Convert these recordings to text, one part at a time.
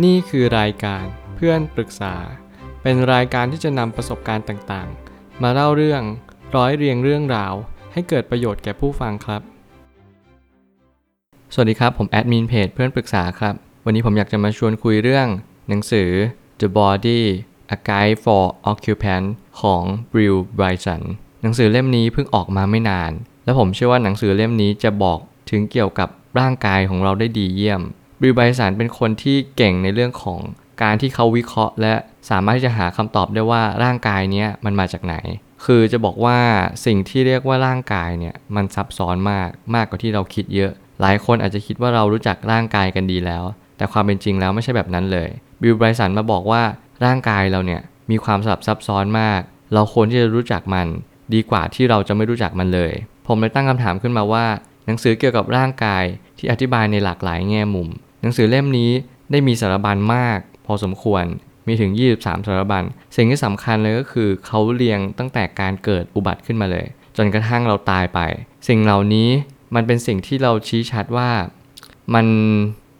นี่คือรายการเพื่อนปรึกษา เป็นรายการที่จะนำประสบการณ์ต่างๆ มาเล่าเรื่องร้อยเรียงเรื่องราว ให้เกิดประโยชน์แก่ผู้ฟังครับ สวัสดีครับ ผมแอดมินเพจเพื่อนปรึกษาครับ วันนี้ผมอยากจะมาชวนคุยเรื่อง หนังสือ The Body A Guide for Occupant ของ Bill Bryson หนังสือเล่มนี้เพิ่งออกมาไม่นาน และผมเชื่อว่าหนังสือเล่มนี้จะบอกถึงเกี่ยวกับร่างกายของเราได้ดีเยี่ยม บิลไบสันเป็นคนที่เก่งในเรื่องของการที่เขาวิเคราะห์ และสามารถที่จะหาคำตอบได้ว่าร่างกายเนี้ยมันมาจากไหน คือจะบอกว่าสิ่งที่เรียกว่าร่างกายเนี่ยมันซับซ้อนมากมากกว่าที่เราคิดเยอะ หลายคนอาจจะคิดว่าเรารู้จักร่างกายกันดีแล้ว แต่ความเป็นจริงแล้วไม่ใช่แบบนั้นเลย บิลไบสันมาบอกว่าร่างกายเราเนี่ยมีความสลับซับซ้อนมาก เราควรที่จะรู้จักมัน ดีกว่าที่เราจะไม่รู้จักมันเลย ผมเลยตั้งคำถามขึ้นมาว่า หนังสือเกี่ยวกับร่างกายที่อธิบายในหลากหลายแง่มุม หนังสือเล่มนี้ได้มีสารบัญมาก พอสมควรมีถึง 23 สารบัญ สิ่งที่สำคัญเลยก็คือเขาเรียงตั้งแต่การเกิดอุบัติขึ้นมาเลย จนกระทั่งเราตายไป สิ่งเหล่านี้มันเป็นสิ่งที่เราชี้ชัดว่ามัน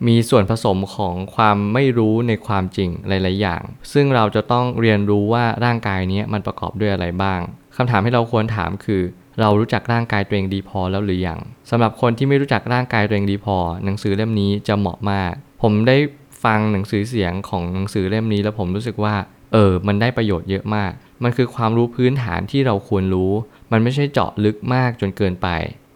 มีส่วนผสมของความไม่รู้ในความจริงหลาย ๆ อย่าง ซึ่งเราจะต้องเรียนรู้ว่าร่างกายนี้มันประกอบด้วยอะไรบ้างคำถามที่เราควรถามคือ เรารู้จักร่างกายตัวเองดีพอแล้วหรือยังสำหรับคนที่ไม่รู้จักร่างกายตัวเองดีพอ หนังสือเล่มนี้จะเหมาะมาก ผมได้ฟังหนังสือเสียงของหนังสือเล่มนี้ แล้วผมรู้สึกว่า เออ มันได้ประโยชน์เยอะมาก มันคือความรู้พื้นฐานที่เราควรรู้ มันไม่ใช่เจาะลึกมากจนเกินไป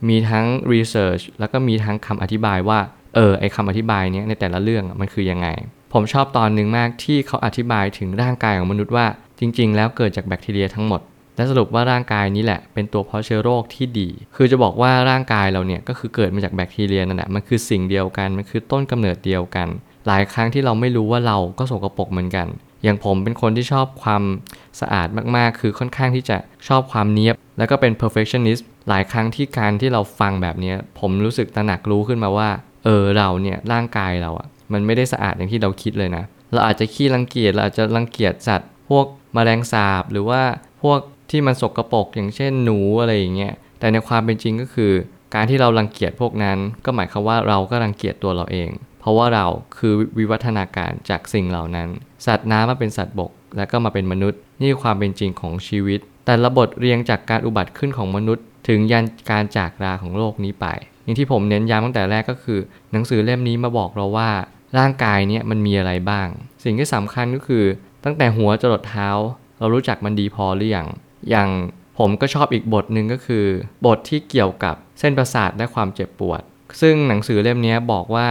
มีทั้ง research แล้วก็มีทั้งคำอธิบายว่า เออ ไอคำอธิบายเนี้ยในแต่ละเรื่องมันคือยังไง ผมชอบตอนหนึ่งมากที่เขาอธิบายถึงร่างกายของมนุษย์ว่า จริง ๆ แล้วเกิดจากแบคทีเรียทั้งหมด และสรุปว่าร่างกายนี้แหละเป็นตัวเพาะเชื้อโรคที่ดี คือจะบอกว่าร่างกายเราเนี่ยก็คือเกิดมาจากแบคทีเรียนั่นแหละมันคือสิ่งเดียวกัน มันคือต้นกำเนิดเดียวกัน หลายครั้งที่เราไม่รู้ว่าเราก็สกปรกเหมือนกัน อย่างผมเป็นคนที่ชอบความสะอาดมากๆ คือค่อนข้างที่จะชอบความเนียบ แล้วก็เป็น perfectionist หลายครั้งที่การที่เราฟังแบบนี้ผมรู้สึกตระหนักรู้ขึ้นมาว่า เออเราเนี่ยร่างกายเราอะ่ะมันไม่ได้สะอาดอย่างที่เราคิดเลยนะ เราอาจจะขี้รังเกียจเราอาจจะรังเกียจสัตว์ พวกแมลงสาบหรือว่าพวก ที่มันสกรปรกอย่างเช่นหนูอะไรอย่างเงี้ยแต่ในความเป็นจริงก็คือ การที่เรารังเกียจพวกนั้น ก็หมายความว่าเราก็รังเกียจตัวเราเอง เพราะว่าเราคือวิวัฒนาการจากสิ่งเหล่านั้น สัตว์น้ำมาเป็นสัตว์บก แล้วก็มาเป็นมนุษย์ นี่คือความเป็นจริงของชีวิต แต่ระบทเรียงจากการอุบัติขึ้นของมนุษย์ ถึงยันการจากราของโลกนี้ไป อย่างที่ผมเน้นย้ำตั้งแต่แรกก็คือ หนังสือเล่มนี้มาบอกเราว่า ร่างกายเนี่ยมันมีอะไรบ้าง สิ่งที่สำคัญก็คือ ตั้งแต่หัวจรดเท้า เรารู้จักมันดีพอหรือยัง อย่างผมก็ชอบอีกบทหนึ่งก็คือ บทที่เกี่ยวกับเส้นประสาทและความเจ็บปวด ซึ่งหนังสือเล่มนี้บอกว่า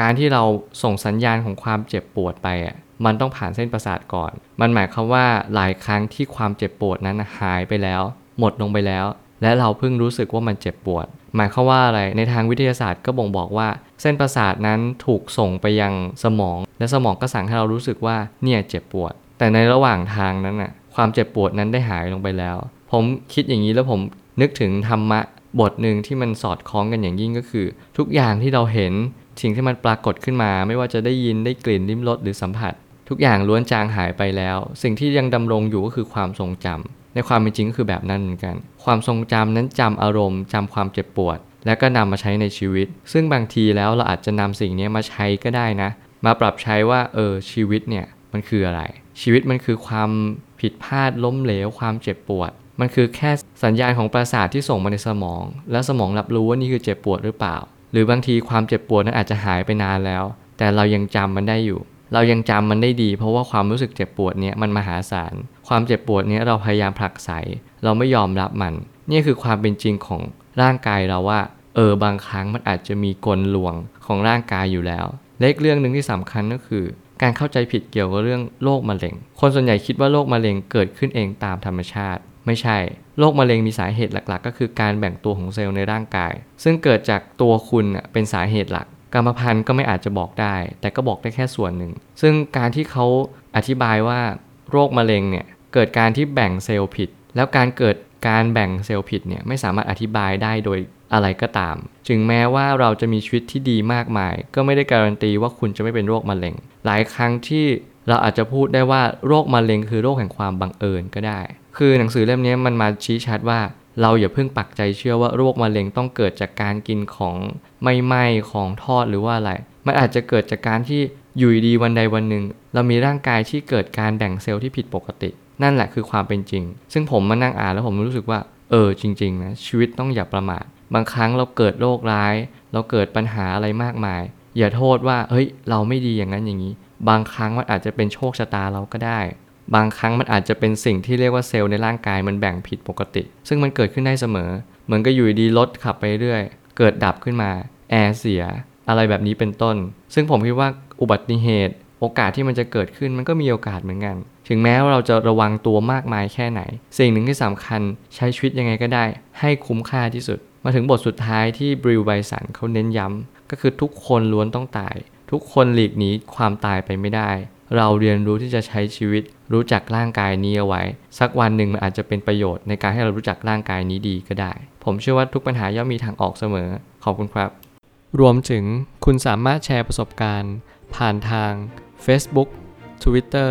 การที่เราส่งสัญญาณของความเจ็บปวดไปอะมันต้องผ่านเส้นประสาทก่อน มันหมายความว่าหลายครั้งที่ความเจ็บปวดนั้นหายไปแล้ว หมดลงไปแล้ว และเราเพิ่งรู้สึกว่ามันเจ็บปวด หมายความว่าอะไร ในทางวิทยาศาสตร์ก็บ่งบอกว่า เส้นประสาทนั้นถูกส่งไปยังสมอง และสมองก็สั่งให้เรารู้สึกว่าเนี่ยเจ็บปวด แต่ในระหว่างทางนั้นน่ะ ความเจ็บปวดนั้นได้หายลงไปแล้ว ผมคิดอย่างนี้แล้วผมนึกถึงธรรมะบทหนึ่งที่มันสอดคล้องกันอย่างยิ่งก็คือ ทุกอย่างที่เราเห็นสิ่งที่มันปรากฏขึ้นมา ไม่ว่าจะได้ยินได้กลิ่นลิ้มรสหรือสัมผัส ทุกอย่างล้วนจางหายไปแล้ว สิ่งที่ยังดำรงอยู่ก็คือความทรงจำในความเป็นจริงก็คือแบบนั้นเหมือนกัน ความทรงจำนั้นจำอารมณ์จำความเจ็บปวด แล้วก็นำมาใช้ในชีวิต ซึ่งบางทีแล้วเราอาจจะนำสิ่งนี้มาใช้ก็ได้นะ มาปรับใช้ว่าเออชีวิตเนี่ยมันคืออะไร ชีวิตมันคือความผิดพลาดล้มเหลวความเจ็บปวด มันคือแค่สัญญาณของประสาทที่ส่งมาในสมอง แล้วสมองรับรู้ว่านี่คือเจ็บปวดหรือเปล่า หรือบางทีความเจ็บปวดนั้นอาจจะหายไปนานแล้ว แต่เรายังจำมันได้อยู่ เรายังจำมันได้ดี เพราะว่าความรู้สึกเจ็บปวดเนี้ยมันมหาศาลความเจ็บปวดเนี้ยเราพยายามผลักไสเราไม่ยอมรับมัน นี่คือความเป็นจริงของร่างกายเราว่าเออบางครั้งมันอาจจะมีกลลวงของร่างกายอยู่แล้วและอีกเรื่องหนึ่งที่สำคัญก็คือ การเข้าใจผิดเกี่ยวกับเรื่องโรคมะเร็ง คนส่วนใหญ่คิดว่าโรคมะเร็งเกิดขึ้นเองตามธรรมชาติ ไม่ใช่ โรคมะเร็งมีสาเหตุหลัก ๆ ก็คือการแบ่งตัวของเซลล์ในร่างกาย ซึ่งเกิดจากตัวคุณเป็นสาเหตุหลัก กรรมพันธุ์ก็ไม่อาจจะบอกได้ แต่ก็บอกได้แค่ส่วนหนึ่ง ซึ่งการที่เขาอธิบายว่าโรคมะเร็งเนี่ยเกิดการที่แบ่งเซลล์ผิด แล้วการเกิดการแบ่งเซลล์ผิดเนี่ยไม่สามารถอธิบายได้โดย อะไรก็ตาม ถึงแม้ว่าเราจะมีชีวิตที่ดีมากมาย ก็ไม่ได้การันตีว่าคุณจะไม่เป็นโรคมะเร็ง หลายครั้งที่เราอาจจะพูดได้ว่าโรคมะเร็งคือโรคแห่งความบังเอิญก็ได้ คือหนังสือเล่มนี้มันมาชี้ชัดว่าเราอย่าเพิ่งปักใจเชื่อว่าโรคมะเร็งต้องเกิดจากการกินของไม่ไหม้ของทอดหรือว่าอะไร มันอาจจะเกิดจากการที่อยู่ดีวันใดวันหนึ่ง เรามีร่างกายที่เกิดการแบ่งเซลล์ที่ผิดปกติ นั่นแหละคือความเป็นจริง ซึ่งผมมานั่งอ่านแล้วผมรู้สึกว่า เออจริง ๆ นะ ชีวิตต้องอย่าประมาท บางครั้งเราเกิดโรคร้าย เราเกิดปัญหาอะไรมากมาย อย่าโทษว่าเฮ้ยเราไม่ดีอย่างนั้นอย่างนี้ บางครั้งมันอาจจะเป็นโชคชะตาเราก็ได้ บางครั้งมันอาจจะเป็นสิ่งที่เรียกว่าเซลล์ในร่างกายมันแบ่งผิดปกติ ซึ่งมันเกิดขึ้นได้เสมอ เหมือนก็อยู่ดีรถขับไปเรื่อย เกิดดับขึ้นมา แอร์เสีย อะไรแบบนี้เป็นต้น ซึ่งผมคิดว่าอุบัติเหตุ โอกาสที่มันจะเกิดขึ้นมันก็มีโอกาสเหมือนกัน ถึงแม้ว่าเราจะระวังตัวมากมายแค่ไหน สิ่งหนึ่งที่สำคัญใช้ชีวิตยังไงก็ได้ ให้คุ้มค่าที่สุด มาถึงบทสุดท้ายที่บริวไบสันเขาเน้นย้ำก็คือทุกคนล้วนต้องตาย ทุกคนหลีกหนีความตายไปไม่ได้ เราเรียนรู้ที่จะใช้ชีวิต รู้จักร่างกายนี้เอาไว้ สักวันหนึ่งมันอาจจะเป็นประโยชน์ในการให้เรารู้จักร่างกายนี้ดีก็ได้ ผมเชื่อว่าทุกปัญหาย่อมมีทางออกเสมอ ขอบคุณครับ รวมถึงคุณสามารถแชร์ประสบการณ์ ผ่านทาง Facebook Twitter